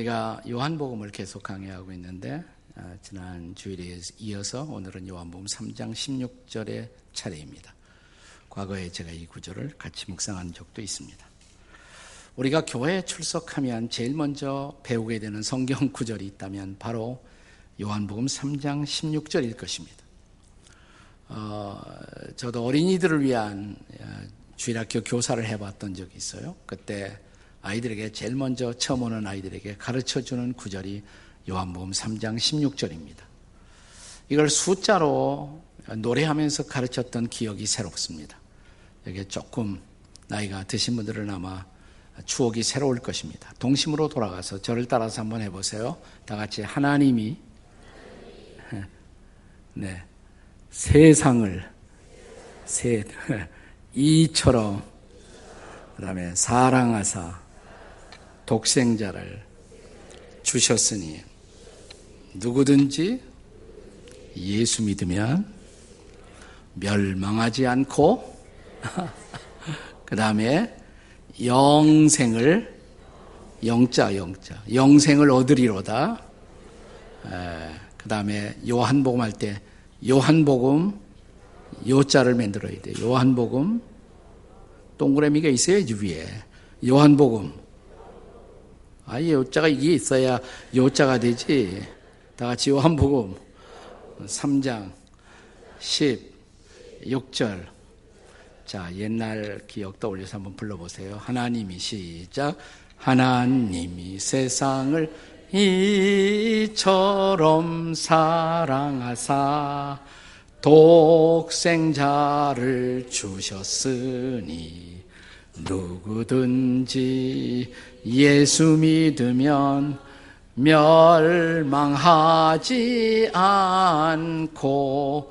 우리가 요한복음을 계속 강의하고 있는데 아, 지난 주일에 이어서 오늘은 요한복음 3장 16절의 차례입니다. 과거에 제가 이 구절을 같이 묵상한 적도 있습니다. 우리가 교회에 출석하면 제일 먼저 배우게 되는 성경 구절이 있다면 바로 요한복음 3장 16절일 것입니다. 어, 저도 어린이들을 위한 어, 주일학교 교사를 해봤던 적이 있어요. 그때 아이들에게 제일 먼저 처음 오는 아이들에게 가르쳐 주는 구절이 요한복음 3장 16절입니다. 이걸 숫자로 노래하면서 가르쳤던 기억이 새롭습니다. 여기에 조금 나이가 드신 분들은 아마 추억이 새로울 것입니다. 동심으로 돌아가서 저를 따라서 한번 해보세요. 다 같이 하나님이 네, 세상을 세, 이처럼 그 다음에 사랑하사 독생자를 주셨으니 누구든지 예수 믿으면 멸망하지 않고 그 다음에 영생을 영자 영자 영생을 얻으리로다. 그 다음에 요한복음 할 때 요한복음 요자를 만들어야 돼. 요한복음 동그라미가 있어야지 위에 요한복음 아예 요자가 이게 있어야 요자가 되지. 다 같이 요한복음 3장 16절. 자, 옛날 기억 떠올려서 한번 불러보세요. 하나님이 시작. 하나님이 세상을 이처럼 사랑하사 독생자를 주셨으니 누구든지 예수 믿으면 멸망하지 않고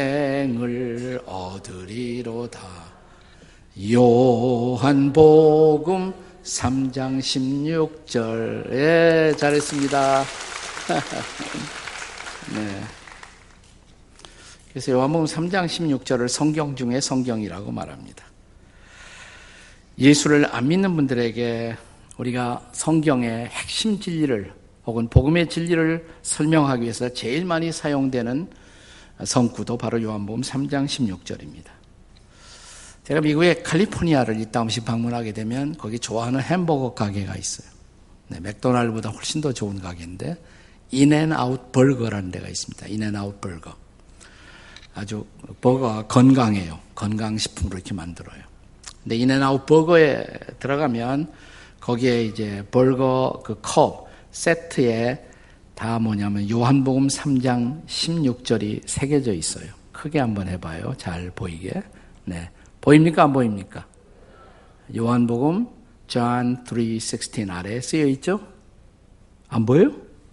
영생을 얻으리로다. 요한복음 3장 16절. 예, 잘했습니다. 네. 그래서 요한복음 3장 16절을 성경 중에 성경이라고 말합니다. 예수를 안 믿는 분들에게 우리가 성경의 핵심 진리를 혹은 복음의 진리를 설명하기 위해서 제일 많이 사용되는 성구도 바로 요한복음 3장 16절입니다. 제가 미국의 캘리포니아를 이따금씩 방문하게 되면 거기 좋아하는 햄버거 가게가 있어요. 네, 맥도날드보다 훨씬 더 좋은 가게인데 In-N-Out 버거라는 데가 있습니다. In-N-Out 버거. 아주 버거가 건강해요. 건강식품으로 이렇게 만들어요. 근데 In-N-Out 버거에 들어가면 거기에 이제 버거 그 컵 세트에 다 뭐냐면 요한복음 3장 16절이 새겨져 있어요. 크게 한번 해봐요. 잘 보이게. 네. 보입니까? 안 보입니까? 요한복음 John 3:16 아래 쓰여 있죠? 안 보여요?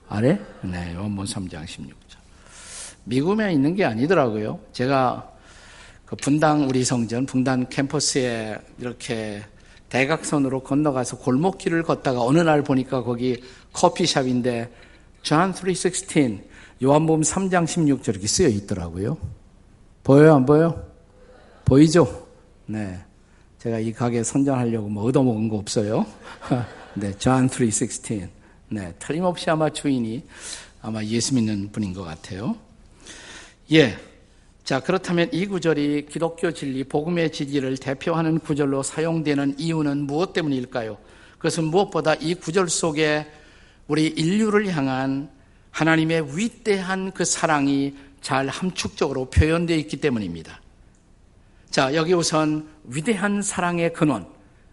아래? 네. 요한복음 3장 16절. 미국에 있는 게 아니더라고요. 제가 그 분당 우리 성전 분당 캠퍼스에 이렇게 대각선으로 건너가서 골목길을 걷다가 어느 날 보니까 거기 커피숍인데 John 3:16 요한복음 3장 16절 이렇게 쓰여 있더라고요. 보여요, 안 보여? 보이죠? 네. 제가 이 가게 선전하려고 뭐 얻어먹은 거 없어요. 네, John 3:16. 네, 틀림없이 아마 주인이 아마 예수 믿는 분인 것 같아요. 예. 자, 그렇다면 이 구절이 기독교 진리, 복음의 진리를 대표하는 구절로 사용되는 이유는 무엇 때문일까요? 그것은 무엇보다 이 구절 속에 우리 인류를 향한 하나님의 위대한 그 사랑이 잘 함축적으로 표현되어 있기 때문입니다. 자, 여기 우선 위대한 사랑의 근원,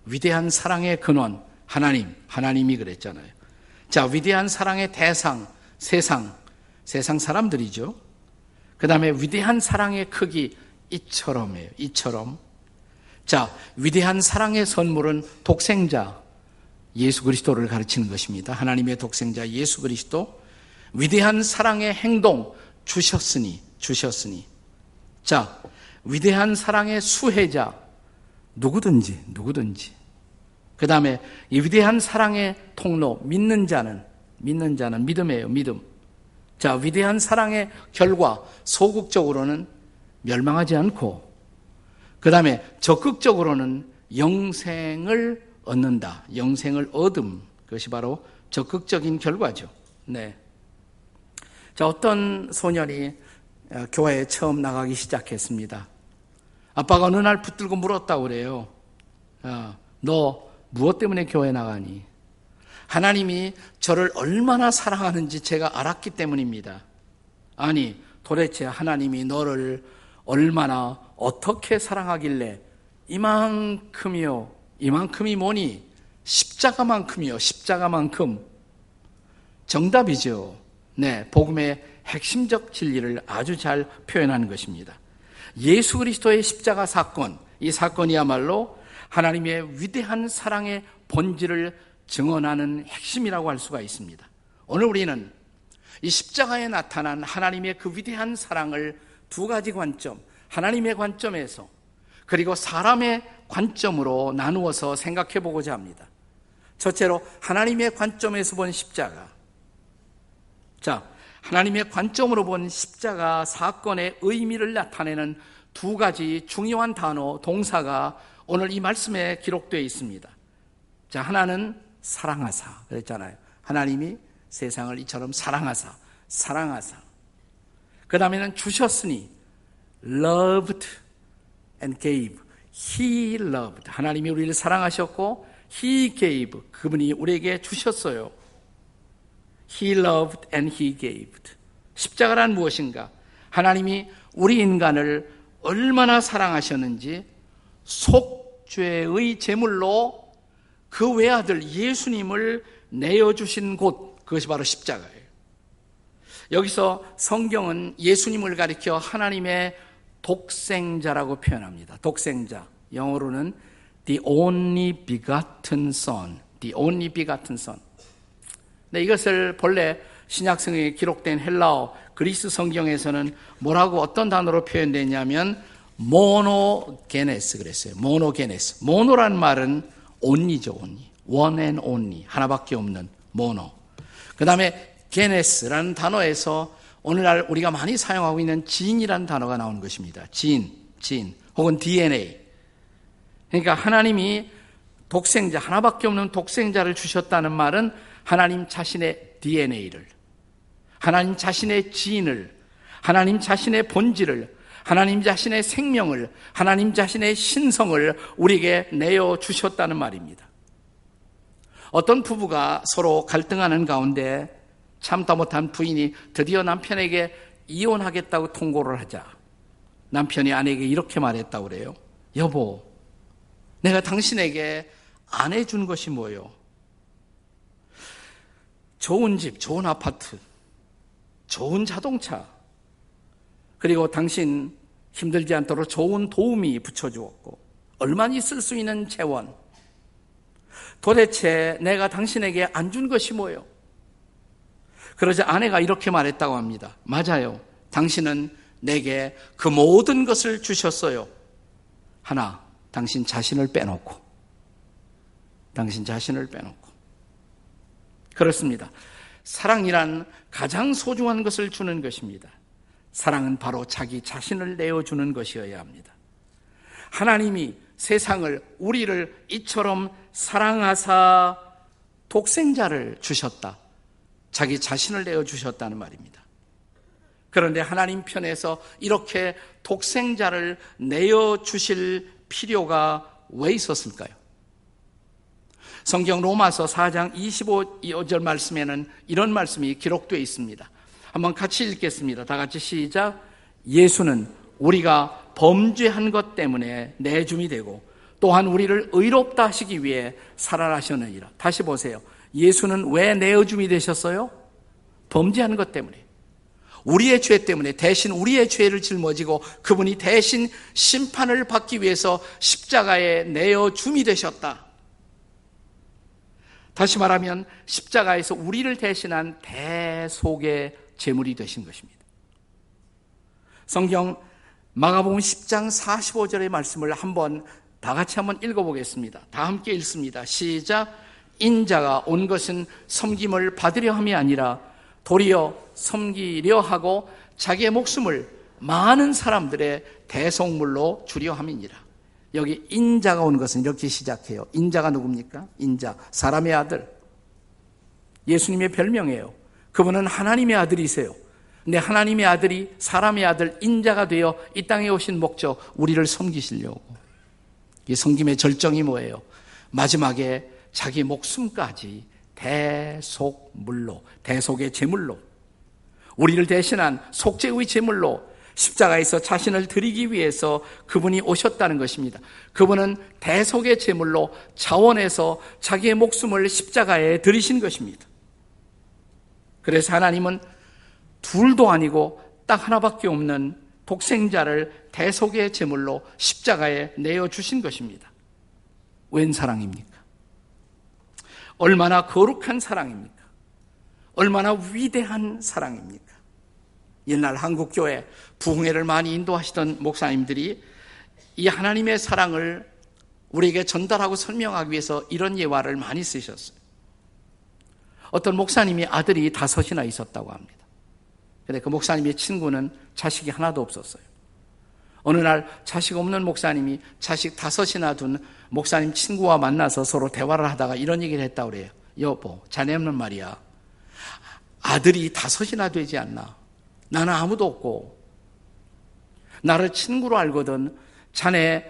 위대한 사랑의 근원, 하나님, 하나님이 그랬잖아요. 자, 위대한 사랑의 대상, 세상, 세상 사람들이죠. 그 다음에 위대한 사랑의 크기 이처럼이에요. 이처럼. 자, 위대한 사랑의 선물은 독생자 예수 그리스도를 가르치는 것입니다. 하나님의 독생자 예수 그리스도 위대한 사랑의 행동 주셨으니 주셨으니 자, 위대한 사랑의 수혜자 누구든지 누구든지 그 다음에 이 위대한 사랑의 통로 믿는 자는 믿는 자는 믿음이에요 믿음 자, 위대한 사랑의 결과, 소극적으로는 멸망하지 않고, 그 다음에 적극적으로는 영생을 얻는다. 영생을 얻음. 그것이 바로 적극적인 결과죠. 네. 자, 어떤 소년이 어, 교회에 처음 나가기 시작했습니다. 아빠가 어느 날 붙들고 물었다고 그래요. 야, 너 무엇 때문에 교회 나가니? 하나님이 저를 얼마나 사랑하는지 제가 알았기 때문입니다. 아니, 도대체 하나님이 너를 얼마나 어떻게 사랑하길래 이만큼이요, 이만큼이 뭐니? 십자가만큼이요, 십자가만큼. 정답이죠. 네, 복음의 핵심적 진리를 아주 잘 표현하는 것입니다. 예수 그리스도의 십자가 사건, 이 사건이야말로 하나님의 위대한 사랑의 본질을 증언하는 핵심이라고 할 수가 있습니다. 오늘 우리는 이 십자가에 나타난 하나님의 그 위대한 사랑을 두 가지 관점, 하나님의 관점에서 그리고 사람의 관점으로 나누어서 생각해 보고자 합니다. 첫째로 하나님의 관점에서 본 십자가. 자, 하나님의 관점으로 본 십자가 사건의 의미를 나타내는 두 가지 중요한 단어, 동사가 오늘 이 말씀에 기록되어 있습니다. 자, 하나는 사랑하사. 그랬잖아요. 하나님이 세상을 이처럼 사랑하사, 사랑하사. 그 다음에는 주셨으니, loved and gave. He loved. 하나님이 우리를 사랑하셨고, He gave. 그분이 우리에게 주셨어요. He loved and He gave. 십자가란 무엇인가? 하나님이 우리 인간을 얼마나 사랑하셨는지 속죄의 제물로 그 외아들 예수님을 내어주신 곳, 그것이 바로 십자가예요. 여기서 성경은 예수님을 가리켜 하나님의 독생자라고 표현합니다. 독생자. 영어로는 the only begotten son. the only begotten son. 네, 이것을 본래 신약성경에 기록된 헬라어 그리스 성경에서는 뭐라고 어떤 단어로 표현되냐면 모노게네스 그랬어요. 모노게네스. 모노란 말은 only. one and only. 하나밖에 없는 모노. 그 다음에 게네스라는 단어에서 오늘날 우리가 많이 사용하고 있는 진이라는 단어가 나오는 것입니다. 진, 진, 혹은 DNA. 그러니까 하나님이 독생자, 하나밖에 없는 독생자를 주셨다는 말은 하나님 자신의 DNA를, 하나님 자신의 지인을, 하나님 자신의 본질을, 하나님 자신의 생명을, 하나님 자신의 신성을 우리에게 내어 주셨다는 말입니다. 어떤 부부가 서로 갈등하는 가운데 참다 못한 부인이 드디어 남편에게 이혼하겠다고 통고를 하자. 남편이 아내에게 이렇게 말했다고 그래요. 여보, 내가 당신에게 안 해준 것이 뭐요? 좋은 집, 좋은 아파트, 좋은 자동차, 그리고 당신 힘들지 않도록 좋은 도움이 붙여주었고, 얼마나 쓸 수 있는 재원. 도대체 내가 당신에게 안 준 것이 뭐요? 그러자 아내가 이렇게 말했다고 합니다. 맞아요. 당신은 내게 그 모든 것을 주셨어요. 하나, 당신 자신을 빼놓고. 당신 자신을 빼놓고. 그렇습니다. 사랑이란 가장 소중한 것을 주는 것입니다. 사랑은 바로 자기 자신을 내어주는 것이어야 합니다. 하나님이 세상을, 우리를 이처럼 사랑하사 독생자를 주셨다. 자기 자신을 내어주셨다는 말입니다. 그런데 하나님 편에서 이렇게 독생자를 내어주실 필요가 왜 있었을까요? 성경 로마서 4장 25절 말씀에는 이런 말씀이 기록되어 있습니다. 한번 같이 읽겠습니다. 다 같이 시작. 예수는 우리가 범죄한 것 때문에 내줌이 되고 또한 우리를 의롭다 하시기 위해 살아나셨느니라. 다시 보세요. 예수는 왜 내어줌이 되셨어요? 범죄한 것 때문에. 우리의 죄 때문에 대신 우리의 죄를 짊어지고 그분이 대신 심판을 받기 위해서 십자가에 내어줌이 되셨다. 다시 말하면 십자가에서 우리를 대신한 대속의 제물이 되신 것입니다. 성경 마가복음 10장 45절의 말씀을 한번 다 같이 한번 읽어보겠습니다. 다 함께 읽습니다. 시작. 인자가 온 것은 섬김을 받으려 함이 아니라 도리어 섬기려 하고 자기의 목숨을 많은 사람들의 대속물로 주려 함이니라. 여기 인자가 온 것은 이렇게 시작해요. 인자가 누굽니까? 인자. 사람의 아들. 예수님의 별명이에요. 그분은 하나님의 아들이세요. 근데 하나님의 아들이 사람의 아들 인자가 되어 이 땅에 오신 목적 우리를 섬기시려고. 이 섬김의 절정이 뭐예요? 마지막에 자기 목숨까지 대속물로 대속의 제물로 우리를 대신한 속죄의 제물로 십자가에서 자신을 드리기 위해서 그분이 오셨다는 것입니다. 그분은 대속의 제물로 자원해서 자기의 목숨을 십자가에 드리신 것입니다. 그래서 하나님은 둘도 아니고 딱 하나밖에 없는 독생자를 대속의 제물로 십자가에 내어 주신 것입니다. 웬 사랑입니까? 얼마나 거룩한 사랑입니까? 얼마나 위대한 사랑입니까? 옛날 한국 교회 부흥회를 많이 인도하시던 목사님들이 이 하나님의 사랑을 우리에게 전달하고 설명하기 위해서 이런 예화를 많이 쓰셨어요. 어떤 목사님이 아들이 다섯이나 있었다고 합니다. 근데 그 목사님의 친구는 자식이 하나도 없었어요. 어느 날 자식 없는 목사님이 자식 다섯이나 둔 목사님 친구와 만나서 서로 대화를 하다가 이런 얘기를 했다고 그래요. 여보, 자네는 말이야. 아들이 다섯이나 되지 않나. 나는 아무도 없고 나를 친구로 알거든 자네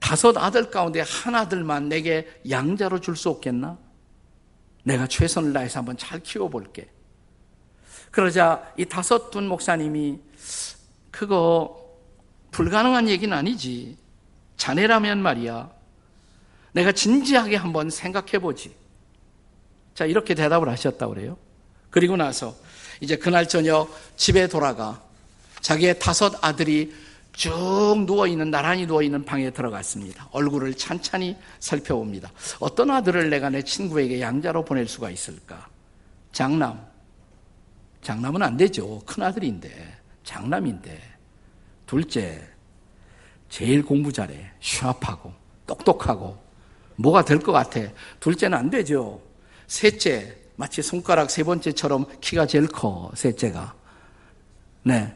다섯 아들 가운데 한 아들만 내게 양자로 줄 수 없겠나? 내가 최선을 다해서 한번 잘 키워볼게. 그러자 이 다섯 둔 목사님이 그거 불가능한 얘기는 아니지. 자네라면 말이야. 내가 진지하게 한번 생각해 보지. 자, 이렇게 대답을 하셨다고 그래요. 그리고 나서 이제 그날 저녁 집에 돌아가 자기의 다섯 아들이 쭉 누워있는, 나란히 누워있는 방에 들어갔습니다. 얼굴을 찬찬히 살펴봅니다. 어떤 아들을 내가 내 친구에게 양자로 보낼 수가 있을까? 장남. 장남은 안 되죠. 큰 아들인데. 장남인데. 둘째. 제일 공부 잘해. 슈합하고, 똑똑하고, 뭐가 될 것 같아. 둘째는 안 되죠. 셋째. 마치 손가락 세 번째처럼 키가 제일 커, 셋째가. 네.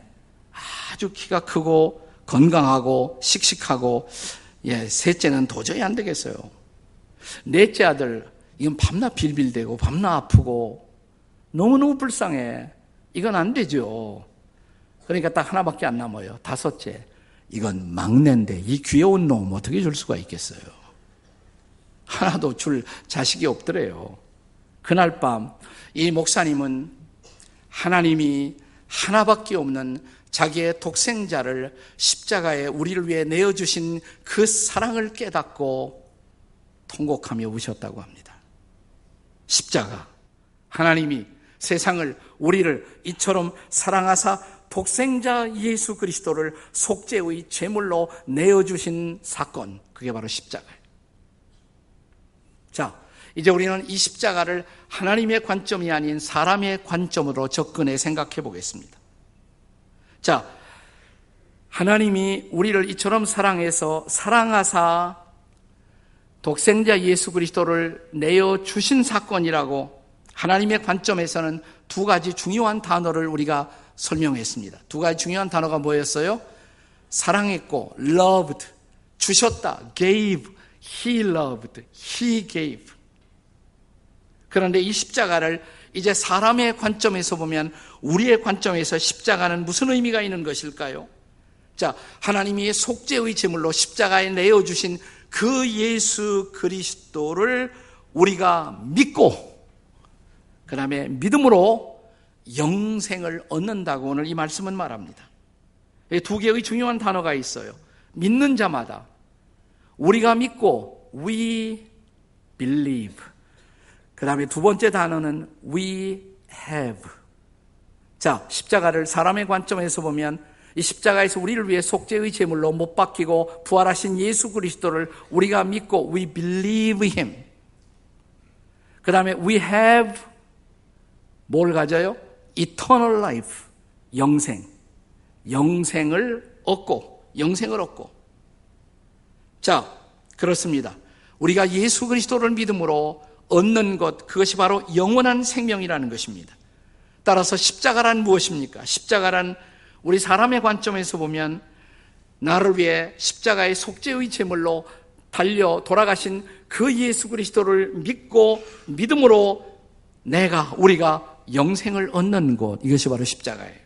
아주 키가 크고 건강하고 씩씩하고 예, 셋째는 도저히 안 되겠어요. 넷째 아들 이건 밤낮 빌빌대고 밤낮 아프고 너무너무 불쌍해. 이건 안 되죠. 그러니까 딱 하나밖에 안 남아요. 다섯째. 이건 막내인데 이 귀여운 놈 어떻게 줄 수가 있겠어요. 하나도 줄 자식이 없더래요. 그날 밤 이 목사님은 하나님이 하나밖에 없는 자기의 독생자를 십자가에 우리를 위해 내어주신 그 사랑을 깨닫고 통곡하며 우셨다고 합니다. 십자가. 하나님이 세상을, 우리를 이처럼 사랑하사 독생자 예수 그리스도를 속죄의 제물로 내어주신 사건. 그게 바로 십자가예요. 자, 이제 우리는 이 십자가를 하나님의 관점이 아닌 사람의 관점으로 접근해 생각해 보겠습니다. 자, 하나님이 우리를 이처럼 사랑해서 사랑하사 독생자 예수 그리스도를 내어 주신 사건이라고 하나님의 관점에서는 두 가지 중요한 단어를 우리가 설명했습니다. 두 가지 중요한 단어가 뭐였어요? 사랑했고 loved 주셨다 gave he loved he gave 그런데 이 십자가를 이제 사람의 관점에서 보면 우리의 관점에서 십자가는 무슨 의미가 있는 것일까요? 자, 하나님이 속죄의 제물로 십자가에 내어 주신 그 예수 그리스도를 우리가 믿고 그다음에 믿음으로 영생을 얻는다고 오늘 이 말씀은 말합니다. 두 개의 중요한 단어가 있어요. 믿는 자마다 우리가 믿고 we believe 그 다음에 두 번째 단어는 we have. 자, 십자가를 사람의 관점에서 보면 이 십자가에서 우리를 위해 속죄의 제물로 못 박히고 부활하신 예수 그리스도를 우리가 믿고 we believe him. 그 다음에 we have 뭘 가져요? eternal life. 영생. 영생을 얻고, 영생을 얻고. 자, 그렇습니다. 우리가 예수 그리스도를 믿음으로 얻는 것, 그것이 바로 영원한 생명이라는 것입니다. 따라서 십자가란 무엇입니까? 십자가란 우리 사람의 관점에서 보면 나를 위해 십자가의 속죄의 제물로 달려 돌아가신 그 예수 그리스도를 믿고 믿음으로 내가 우리가 영생을 얻는 곳 이것이 바로 십자가예요.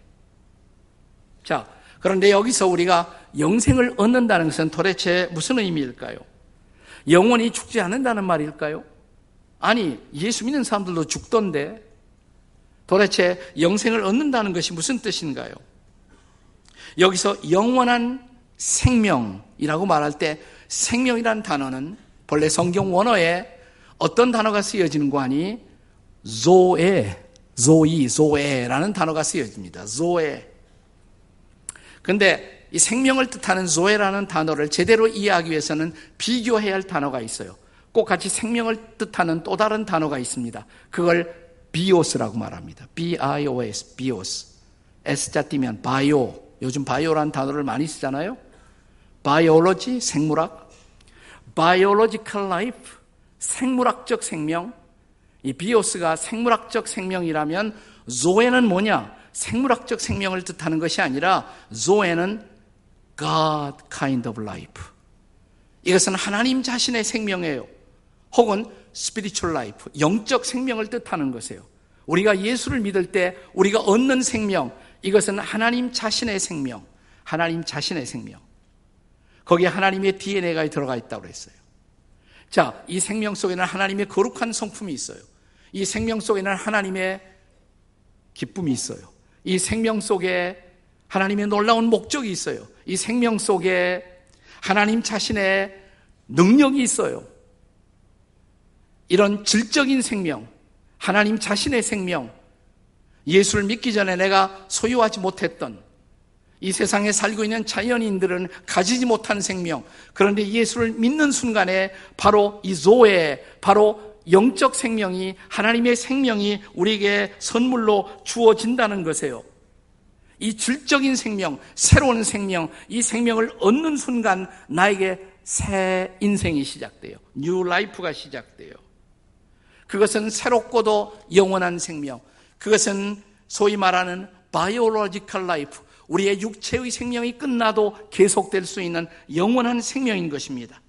자, 그런데 여기서 우리가 영생을 얻는다는 것은 도대체 무슨 의미일까요? 영원히 죽지 않는다는 말일까요? 아니, 예수 믿는 사람들도 죽던데 도대체 영생을 얻는다는 것이 무슨 뜻인가요? 여기서 영원한 생명이라고 말할 때 생명이란 단어는 본래 성경 원어에 어떤 단어가 쓰여지는 거 아니? 조에, 조이, 조에라는 단어가 쓰여집니다. 조에. 근데 이 생명을 뜻하는 조에라는 단어를 제대로 이해하기 위해서는 비교해야 할 단어가 있어요. 꼭 같이 생명을 뜻하는 또 다른 단어가 있습니다. 그걸 비오스라고 말합니다. B-I-O-S, 비오스. S자 떼면 바이오. 요즘 바이오라는 단어를 많이 쓰잖아요. biology, 생물학. biological life, 생물학적 생명. 이 비오스가 생물학적 생명이라면 조에는 뭐냐? 생물학적 생명을 뜻하는 것이 아니라 조에는 God kind of life. 이것은 하나님 자신의 생명이에요. 혹은 spiritual life, 영적 생명을 뜻하는 것이에요. 우리가 예수를 믿을 때 우리가 얻는 생명, 이것은 하나님 자신의 생명, 하나님 자신의 생명. 거기에 하나님의 DNA가 들어가 있다고 했어요. 자, 이 생명 속에는 하나님의 거룩한 성품이 있어요. 이 생명 속에는 하나님의 기쁨이 있어요. 이 생명 속에 하나님의 놀라운 목적이 있어요. 이 생명 속에 하나님 자신의 능력이 있어요. 이런 질적인 생명, 하나님 자신의 생명, 예수를 믿기 전에 내가 소유하지 못했던 이 세상에 살고 있는 자연인들은 가지지 못한 생명. 그런데 예수를 믿는 순간에 바로 이 조에, 바로 영적 생명이, 하나님의 생명이 우리에게 선물로 주어진다는 것이에요. 이 질적인 생명, 새로운 생명, 이 생명을 얻는 순간 나에게 새 인생이 시작돼요. new life가 시작돼요. 그것은 새롭고도 영원한 생명. 그것은 소위 말하는 biological life. 우리의 육체의 생명이 끝나도 계속될 수 있는 영원한 생명인 것입니다.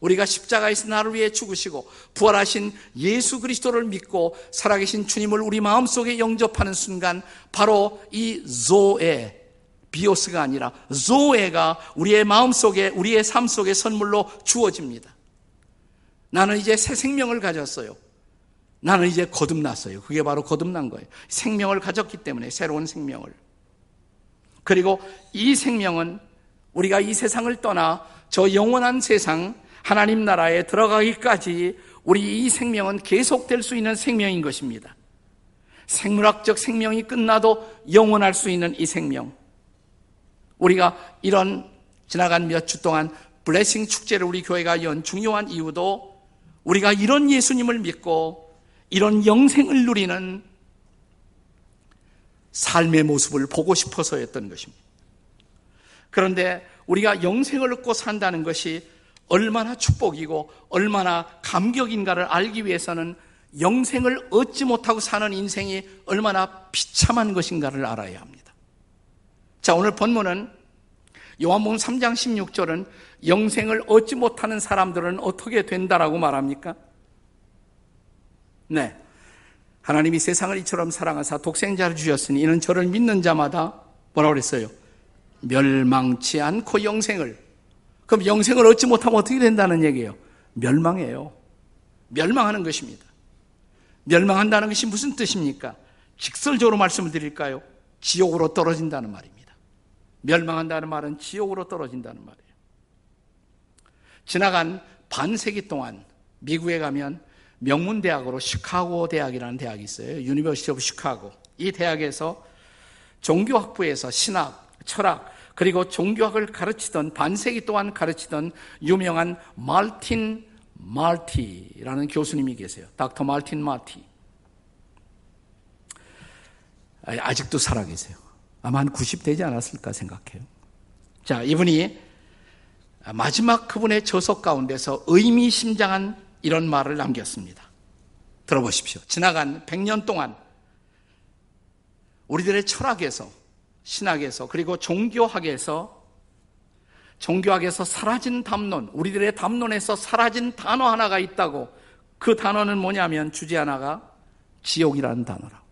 우리가 십자가에서 나를 위해 죽으시고 부활하신 예수 그리스도를 믿고 살아계신 주님을 우리 마음속에 영접하는 순간 바로 이 조에 비오스가 아니라 조에가 우리의 마음속에 우리의 삶 속에 선물로 주어집니다. 나는 이제 새 생명을 가졌어요. 나는 이제 거듭났어요. 그게 바로 거듭난 거예요. 생명을 가졌기 때문에 새로운 생명을. 그리고 이 생명은 우리가 이 세상을 떠나 저 영원한 세상 하나님 나라에 들어가기까지 우리 이 생명은 계속될 수 있는 생명인 것입니다. 생물학적 생명이 끝나도 영원할 수 있는 이 생명. 우리가 이런 지나간 몇 주 동안 블레싱 축제를 우리 교회가 연 중요한 이유도 우리가 이런 예수님을 믿고 이런 영생을 누리는 삶의 모습을 보고 싶어서였던 것입니다. 그런데 우리가 영생을 얻고 산다는 것이 얼마나 축복이고 얼마나 감격인가를 알기 위해서는 영생을 얻지 못하고 사는 인생이 얼마나 비참한 것인가를 알아야 합니다. 자, 오늘 본문은 요한복음 3장 16절은 영생을 얻지 못하는 사람들은 어떻게 된다라고 말합니까? 네. 하나님이 세상을 이처럼 사랑하사 독생자를 주셨으니 이는 저를 믿는 자마다 뭐라고 그랬어요? 멸망치 않고 영생을. 그럼 영생을 얻지 못하면 어떻게 된다는 얘기예요? 멸망해요. 멸망하는 것입니다. 멸망한다는 것이 무슨 뜻입니까? 직설적으로 말씀을 드릴까요? 지옥으로 떨어진다는 말입니다. 멸망한다는 말은 지옥으로 떨어진다는 말이에요. 지나간 반세기 동안 미국에 가면 명문대학으로 시카고 대학이라는 대학이 있어요. University of Chicago. 이 대학에서 종교학부에서 신학, 철학, 그리고 종교학을 가르치던 반세기 동안 가르치던 유명한 말틴 말티라는 교수님이 계세요. 닥터 말틴 마티. 아직도 살아계세요. 아마 한 90 되지 않았을까 생각해요. 자, 이분이 마지막 그분의 저서 가운데서 의미심장한 이런 말을 남겼습니다. 들어보십시오. 지나간 100년 동안 우리들의 철학에서, 신학에서, 그리고 종교학에서 종교학에서 사라진 담론, 우리들의 담론에서 사라진 단어 하나가 있다고 그 단어는 뭐냐면 주제 하나가 지옥이라는 단어라.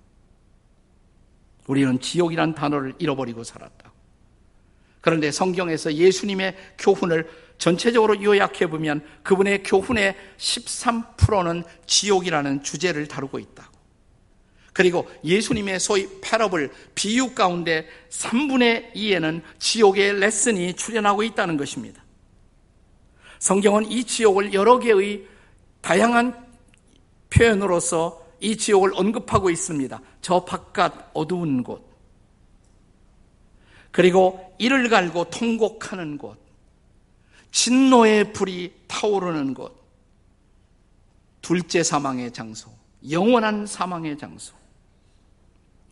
우리는 지옥이라는 단어를 잃어버리고 살았다. 그런데 성경에서 예수님의 교훈을 전체적으로 요약해 보면 그분의 교훈의 13%는 지옥이라는 주제를 다루고 있다. 그리고 예수님의 소위 패러블 비유 가운데 3분의 2에는 지옥의 레슨이 출현하고 있다는 것입니다. 성경은 이 지옥을 여러 개의 다양한 표현으로서 이 지옥을 언급하고 있습니다. 저 바깥 어두운 곳. 그리고 이를 갈고 통곡하는 곳. 진노의 불이 타오르는 곳. 둘째 사망의 장소. 영원한 사망의 장소.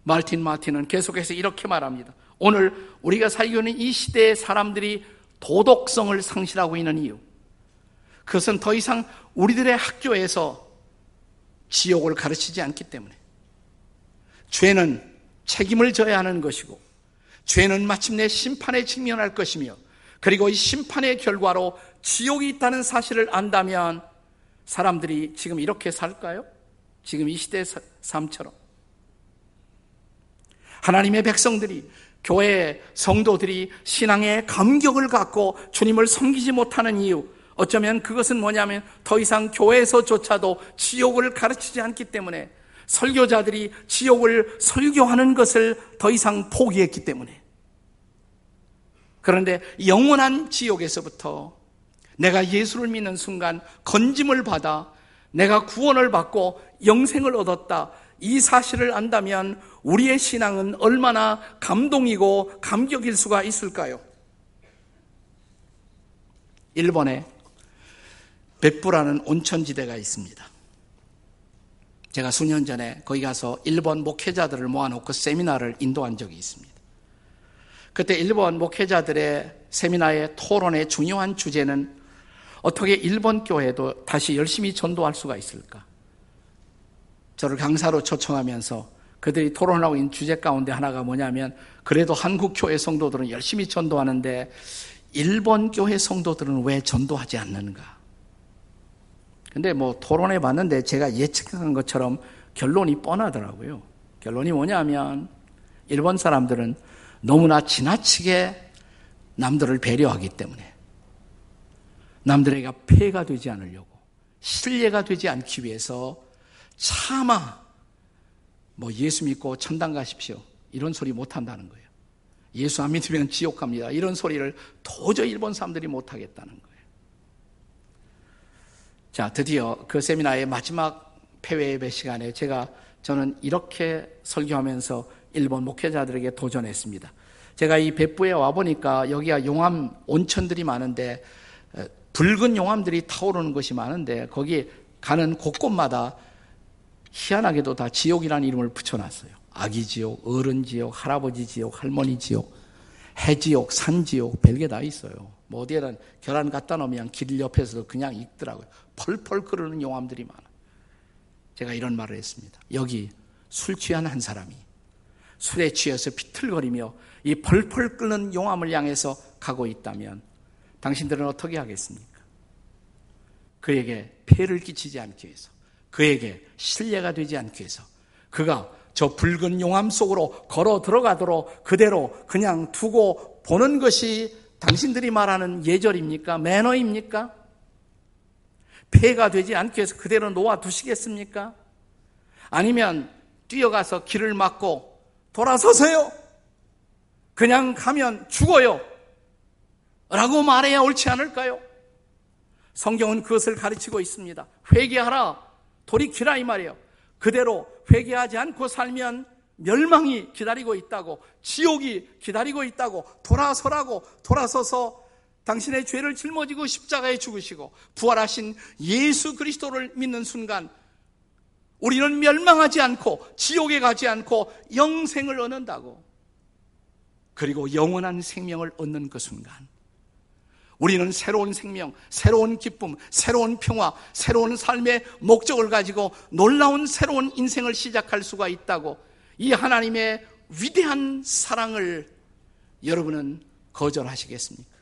말틴 마틴은 계속해서 이렇게 말합니다. 오늘 우리가 살고 있는 이 시대의 사람들이 도덕성을 상실하고 있는 이유. 그것은 더 이상 우리들의 학교에서 지옥을 가르치지 않기 때문에. 죄는 책임을 져야 하는 것이고, 죄는 마침내 심판에 직면할 것이며, 그리고 이 심판의 결과로 지옥이 있다는 사실을 안다면 사람들이 지금 이렇게 살까요? 지금 이 시대의 삶처럼. 하나님의 백성들이 교회 성도들이 신앙의 감격을 갖고 주님을 섬기지 못하는 이유 어쩌면 그것은 뭐냐면 더 이상 교회에서조차도 지옥을 가르치지 않기 때문에 설교자들이 지옥을 설교하는 것을 더 이상 포기했기 때문에 그런데 영원한 지옥에서부터 내가 예수를 믿는 순간 건짐을 받아 내가 구원을 받고 영생을 얻었다. 이 사실을 안다면 우리의 신앙은 얼마나 감동이고 감격일 수가 있을까요? 일본에 백부라는 온천지대가 있습니다. 제가 수년 전에 거기 가서 일본 목회자들을 모아놓고 세미나를 인도한 적이 있습니다. 그때 일본 목회자들의 세미나의 토론의 중요한 주제는 어떻게 일본 교회도 다시 열심히 전도할 수가 있을까? 저를 강사로 초청하면서 그들이 토론하고 있는 주제 가운데 하나가 뭐냐면 그래도 한국 교회 성도들은 열심히 전도하는데 일본 교회 성도들은 왜 전도하지 않는가? 근데 뭐 토론해 봤는데 제가 예측한 것처럼 결론이 뻔하더라고요. 결론이 뭐냐면 일본 사람들은 너무나 지나치게 남들을 배려하기 때문에 남들에게 폐해가 되지 않으려고 신뢰가 되지 않기 위해서 차마 뭐 예수 믿고 천당 가십시오. 이런 소리 못 한다는 거예요. 예수 안 믿으면 지옥 갑니다. 이런 소리를 도저히 일본 사람들이 못 하겠다는 거예요. 자, 드디어 그 세미나의 마지막 폐회 예배 시간에 제가 저는 이렇게 설교하면서 일본 목회자들에게 도전했습니다. 제가 이 백부에 와보니까 여기가 용암 온천들이 많은데 붉은 용암들이 타오르는 것이 많은데 거기 가는 곳곳마다 희한하게도 다 지옥이라는 이름을 붙여놨어요. 아기 지옥, 어른 지옥, 할아버지 지옥, 할머니 지옥, 해지옥, 산지옥, 별게 다 있어요. 뭐 어디에는 계란 갖다 놓으면 길 옆에서 그냥 익더라고요. 펄펄 끓는 용암들이 많아. 제가 이런 말을 했습니다. 여기 술 취한 한 사람이 술에 취해서 비틀거리며 이 펄펄 끓는 용암을 향해서 가고 있다면 당신들은 어떻게 하겠습니까? 그에게 폐를 끼치지 않기 위해서 그에게 신뢰가 되지 않기 위해서 그가 저 붉은 용암 속으로 걸어 들어가도록 그대로 그냥 두고 보는 것이 당신들이 말하는 예절입니까? 매너입니까? 폐가 되지 않기 위해서 그대로 놓아 두시겠습니까? 아니면 뛰어가서 길을 막고 돌아서세요. 그냥 가면 죽어요. 라고 말해야 옳지 않을까요? 성경은 그것을 가르치고 있습니다. 회개하라. 돌이키라 이 말이에요. 그대로 회개하지 않고 살면 멸망이 기다리고 있다고, 지옥이 기다리고 있다고, 돌아서라고, 돌아서서 당신의 죄를 짊어지고 십자가에 죽으시고, 부활하신 예수 그리스도를 믿는 순간, 우리는 멸망하지 않고, 지옥에 가지 않고, 영생을 얻는다고. 그리고 영원한 생명을 얻는 그 순간, 우리는 새로운 생명, 새로운 기쁨, 새로운 평화, 새로운 삶의 목적을 가지고 놀라운 새로운 인생을 시작할 수가 있다고 이 하나님의 위대한 사랑을 여러분은 거절하시겠습니까?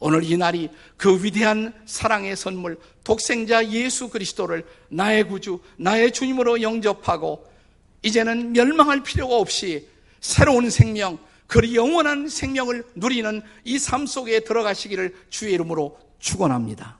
오늘 이 날이 그 위대한 사랑의 선물, 독생자 예수 그리스도를 나의 구주, 나의 주님으로 영접하고 이제는 멸망할 필요가 없이 새로운 생명, 그 영원한 생명을 누리는 이 삶 속에 들어가시기를 주의 이름으로 축원합니다.